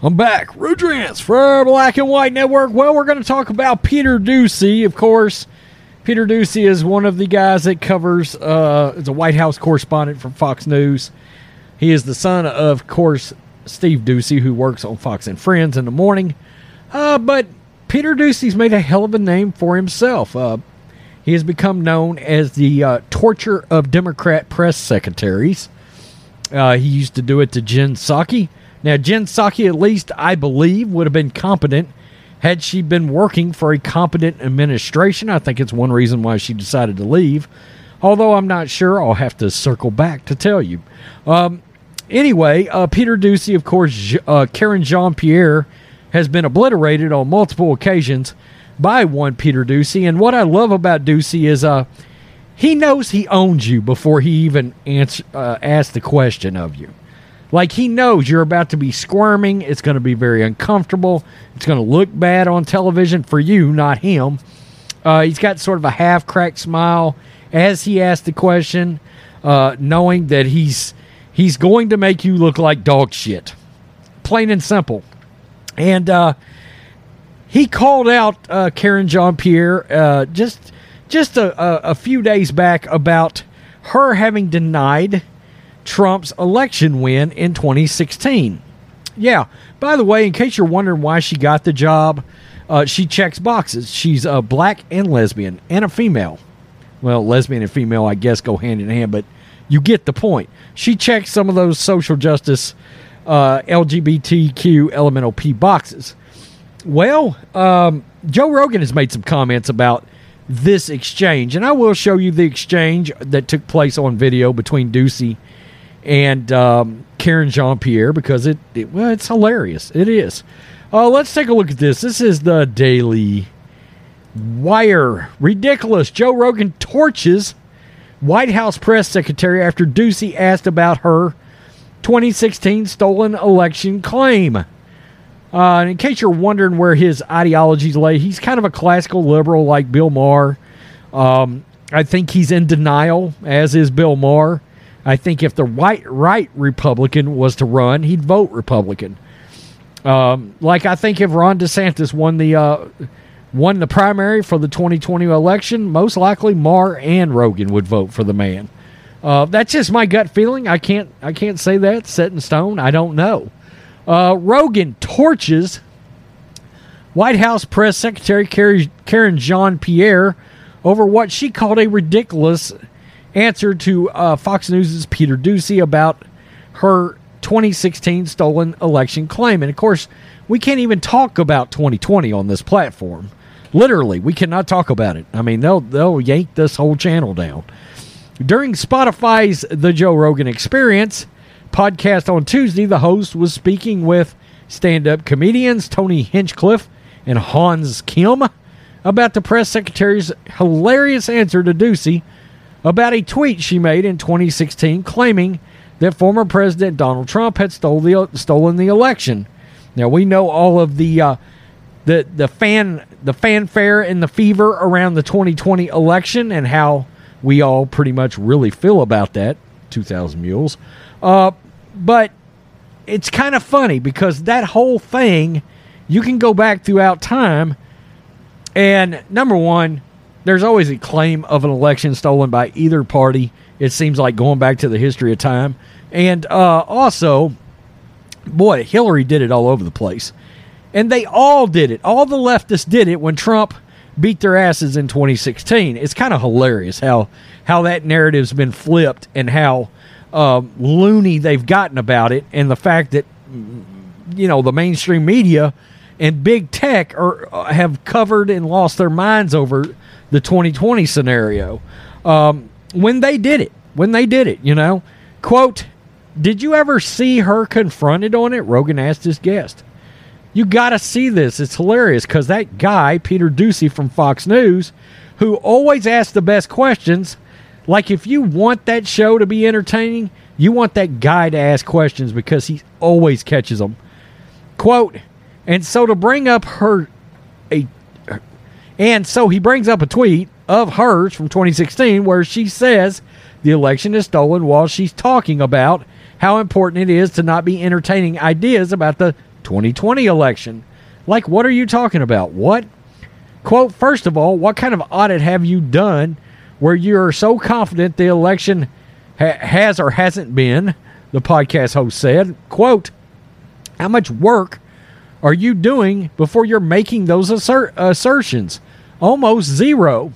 I'm back. Rudrance for Black and White Network. Well, we're going to talk about Peter Doocy. Of course, Peter Doocy is one of the guys that covers, uh, is a White House correspondent from Fox News. He is the son of, of course, Steve Doocy, who works on Fox and Friends in the morning. Uh, but Peter Doocy's made a hell of a name for himself. Uh, he has become known as the uh, torture of Democrat press secretaries. Uh, he used to do it to Jen Psaki. Now, Jen Psaki, at least I believe, would have been competent had she been working for a competent administration. I think it's one reason why she decided to leave. Although I'm not sure, I'll have to circle back to tell you. Um, anyway, uh, Peter Doocy, of course, uh, Karine Jean Pierre has been obliterated on multiple occasions by one Peter Doocy. And what I love about Doocy is uh, he knows he owns you before he even answer, uh, asks the question of you. Like he knows you're about to be squirming. It's going to be very uncomfortable. It's going to look bad on television for you, not him. Uh, he's got sort of a half cracked smile as he asks the question, uh, knowing that he's he's going to make you look like dog shit, plain and simple. And uh, he called out uh, Karine Jean Pierre uh, just just a, a, a few days back about her having denied Trump's election win in 2016. Yeah, by the way, in case you're wondering why she got the job, uh, she checks boxes. She's a black and lesbian and a female. Well, lesbian and female, I guess, go hand in hand, but you get the point. She checks some of those social justice, uh, LGBTQ, elemental P boxes. Well, um, Joe Rogan has made some comments about this exchange, and I will show you the exchange that took place on video between Doocy and um, Karine Jean Pierre because it, it, well, it's hilarious. It is. Uh, let's take a look at this. This is the Daily Wire. Ridiculous. Joe Rogan torches White House press secretary after Doocy asked about her 2016 stolen election claim. Uh, in case you're wondering where his ideologies lay, he's kind of a classical liberal like Bill Maher. Um, I think he's in denial, as is Bill Maher. I think if the white right Republican was to run, he'd vote Republican. Um, like I think if Ron DeSantis won the uh, won the primary for the 2020 election, most likely Maher and Rogan would vote for the man. Uh, that's just my gut feeling. I can't I can't say that set in stone. I don't know. Uh, Rogan torches White House press secretary Karen Jean Pierre over what she called a ridiculous answer to uh, Fox News' Peter Doocy about her 2016 stolen election claim. And of course, we can't even talk about 2020 on this platform. Literally, we cannot talk about it. I mean, they'll they'll yank this whole channel down. During Spotify's The Joe Rogan Experience podcast on Tuesday, the host was speaking with stand-up comedians Tony Hinchcliffe and Hans Kim about the press secretary's hilarious answer to Doocy about a tweet she made in 2016 claiming that former President Donald Trump had stole the, stolen the election. Now we know all of the uh, the the fan the fanfare and the fever around the 2020 election and how we all pretty much really feel about that 2000 mules. Uh, but it's kind of funny because that whole thing you can go back throughout time and number one there's always a claim of an election stolen by either party. It seems like going back to the history of time. And uh, also, boy, Hillary did it all over the place. And they all did it. All the leftists did it when Trump beat their asses in 2016. It's kind of hilarious how how that narrative's been flipped and how uh, loony they've gotten about it, and the fact that you know the mainstream media and big tech are have covered and lost their minds over the 2020 scenario. um, when they did it. When they did it, you know. Quote, Did you ever see her confronted on it? Rogan asked his guest. You got to see this. It's hilarious because that guy, Peter Doocy from Fox News, who always asks the best questions, like if you want that show to be entertaining, you want that guy to ask questions because he always catches them. Quote, and so to bring up her, a, and so he brings up a tweet of hers from 2016 where she says the election is stolen while she's talking about how important it is to not be entertaining ideas about the 2020 election. Like, what are you talking about? What? Quote, first of all, what kind of audit have you done where you're so confident the election ha- has or hasn't been? The podcast host said, quote, how much work are you doing before you're making those assert- assertions? Almost zero.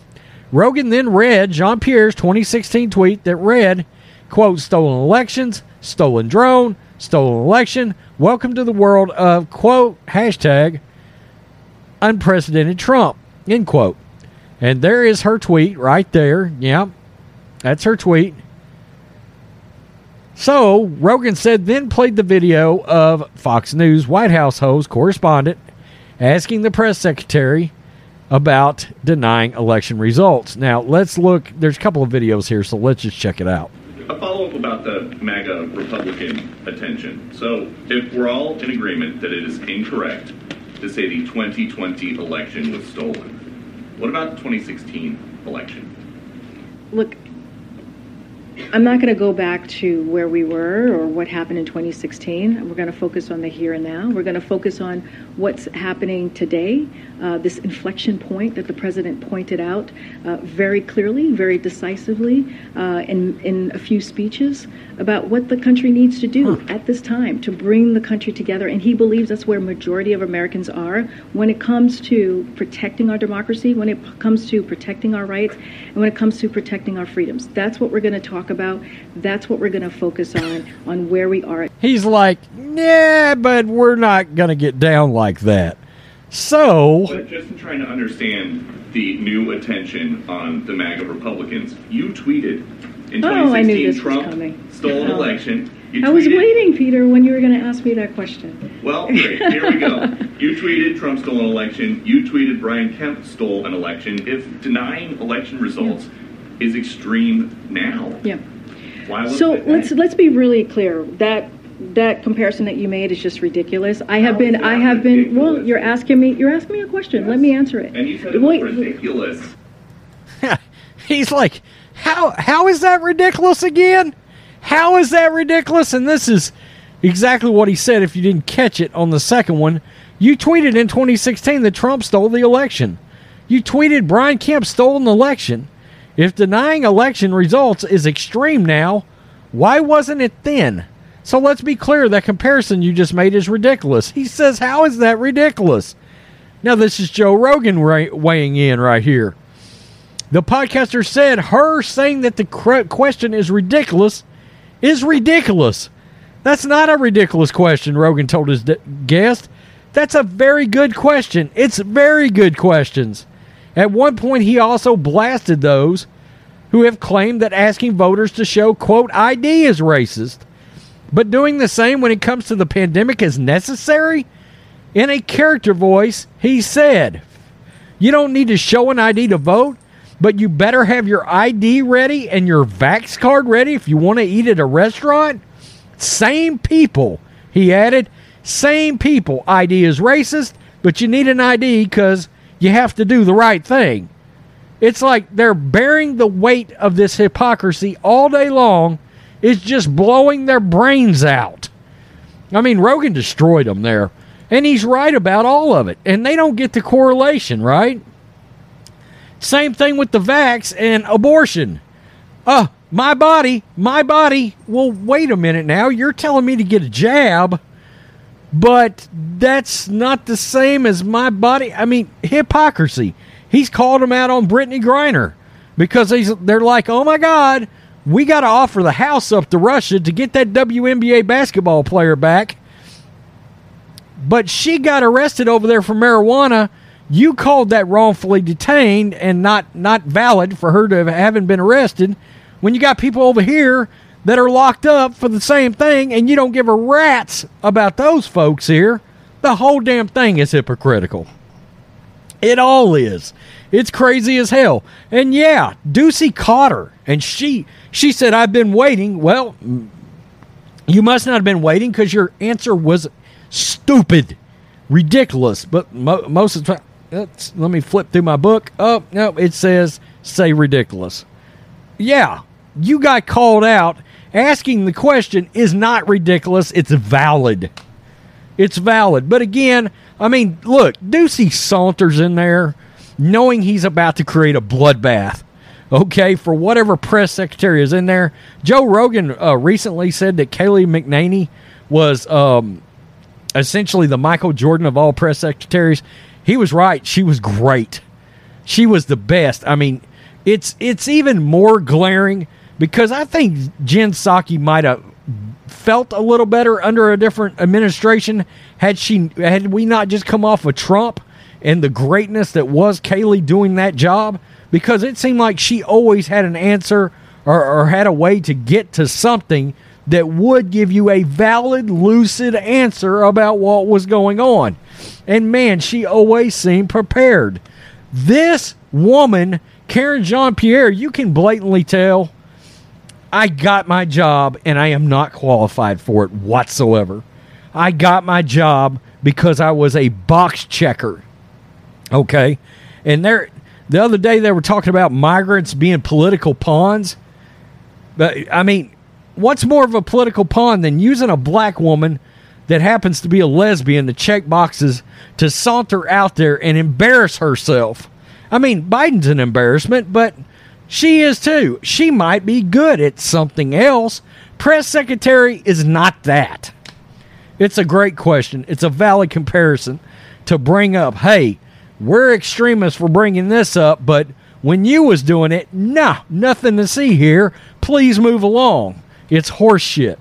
Rogan then read Jean Pierre's 2016 tweet that read, quote, stolen elections, stolen drone, stolen election. Welcome to the world of, quote, hashtag unprecedented Trump, end quote. And there is her tweet right there. Yeah, that's her tweet. So Rogan said, then played the video of Fox News White House host correspondent asking the press secretary about denying election results. Now let's look. There's a couple of videos here, so let's just check it out. A follow up about the MAGA Republican attention. So, if we're all in agreement that it is incorrect to say the 2020 election was stolen, what about the 2016 election? Look, I'm not going to go back to where we were or what happened in 2016. We're going to focus on the here and now. We're going to focus on what's happening today, uh, this inflection point that the president pointed out uh, very clearly, very decisively uh, in, in a few speeches about what the country needs to do at this time to bring the country together. And he believes that's where majority of Americans are when it comes to protecting our democracy, when it comes to protecting our rights, and when it comes to protecting our freedoms. That's what we're going to talk about. That's what we're going to focus on, on where we are. He's like, yeah, but we're not going to get down like that. So, But just in trying to understand the new attention on the MAGA Republicans, you tweeted in Oh, I 2016 knew this was Trump coming. stole an Oh. election. You I was waiting, Peter, when you were going to ask me that question. Well, great. Here we go. You tweeted Trump stole an election. You tweeted Brian Kemp stole an election. If denying election results is extreme now, Yeah. why was So let's then? let's be really clear. That that comparison that you made is just ridiculous. I have How been I that have been well, you're asking me you're asking me a question. Let me answer it. And you said it was ridiculous. he's like, how how is that ridiculous again? How is that ridiculous? And this is exactly what he said if you didn't catch it on the second one. You tweeted in 2016 that Trump stole the election. You tweeted Brian Kemp stole an election. If denying election results is extreme now, why wasn't it then? So let's be clear that comparison you just made is ridiculous. He says, How is that ridiculous? Now, this is Joe Rogan weighing in right here. The podcaster said her saying that the question is ridiculous is ridiculous. That's not a ridiculous question, Rogan told his guest. That's a very good question. It's very good questions. At one point, he also blasted those who have claimed that asking voters to show, quote, ID is racist. But doing the same when it comes to the pandemic is necessary? In a character voice, he said, You don't need to show an ID to vote, but you better have your ID ready and your Vax card ready if you want to eat at a restaurant. Same people, he added. Same people. ID is racist, but you need an ID because you have to do the right thing. It's like they're bearing the weight of this hypocrisy all day long. It's just blowing their brains out. I mean, Rogan destroyed them there. And he's right about all of it. And they don't get the correlation, right? Same thing with the vax and abortion. Uh, my body, my body. Well, wait a minute now. You're telling me to get a jab, but that's not the same as my body. I mean, hypocrisy. He's called him out on Brittney Griner because they're like, oh my God, we got to offer the house up to Russia to get that WNBA basketball player back. But she got arrested over there for marijuana. You called that wrongfully detained and not not valid for her to have haven't been arrested when you got people over here that are locked up for the same thing and you don't give a rat's about those folks here. The whole damn thing is hypocritical it all is it's crazy as hell and yeah Doocy caught her and she she said i've been waiting well you must not have been waiting because your answer was stupid ridiculous but mo- most of the time let me flip through my book. Oh, no, it says say ridiculous. Yeah, you got called out. Asking the question is not ridiculous, it's valid. It's valid. But again, I mean, look, Doocy saunters in there knowing he's about to create a bloodbath. Okay, for whatever press secretary is in there. Joe Rogan uh, recently said that Kayleigh McEnany was um, essentially the Michael Jordan of all press secretaries he was right. She was great. She was the best. I mean, it's it's even more glaring because I think Jen Psaki might have felt a little better under a different administration had she had we not just come off of Trump and the greatness that was Kayleigh doing that job because it seemed like she always had an answer or, or had a way to get to something that would give you a valid, lucid answer about what was going on. And man, she always seemed prepared. This woman, Karen Jean Pierre, you can blatantly tell I got my job and I am not qualified for it whatsoever. I got my job because I was a box checker. Okay. And there the other day they were talking about migrants being political pawns. But I mean, what's more of a political pawn than using a black woman that happens to be a lesbian to check boxes to saunter out there and embarrass herself? I mean, Biden's an embarrassment, but she is too. She might be good at something else. Press secretary is not that. It's a great question. It's a valid comparison to bring up. Hey, we're extremists for bringing this up, but when you was doing it, nah, nothing to see here. Please move along. It's horseshit.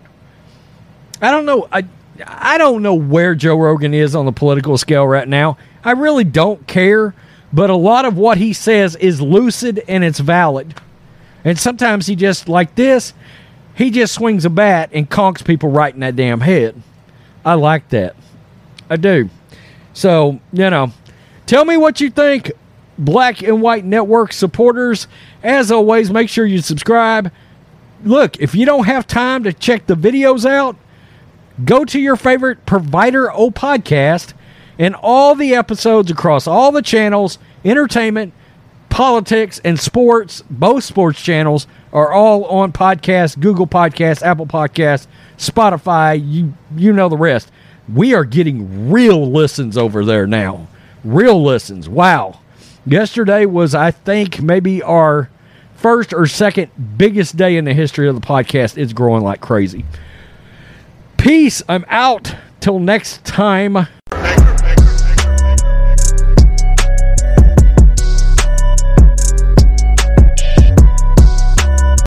I don't know. I I don't know where Joe Rogan is on the political scale right now. I really don't care, but a lot of what he says is lucid and it's valid. And sometimes he just like this, he just swings a bat and conks people right in that damn head. I like that. I do. So, you know, tell me what you think, Black and White Network supporters. As always, make sure you subscribe look, if you don't have time to check the videos out, go to your favorite provider o podcast and all the episodes across all the channels, entertainment, politics, and sports, both sports channels are all on podcast, Google Podcast, Apple Podcast, Spotify, you you know the rest. We are getting real listens over there now. Real listens. Wow. Yesterday was I think maybe our first or second biggest day in the history of the podcast. It's growing like crazy. Peace. I'm out. Till next time.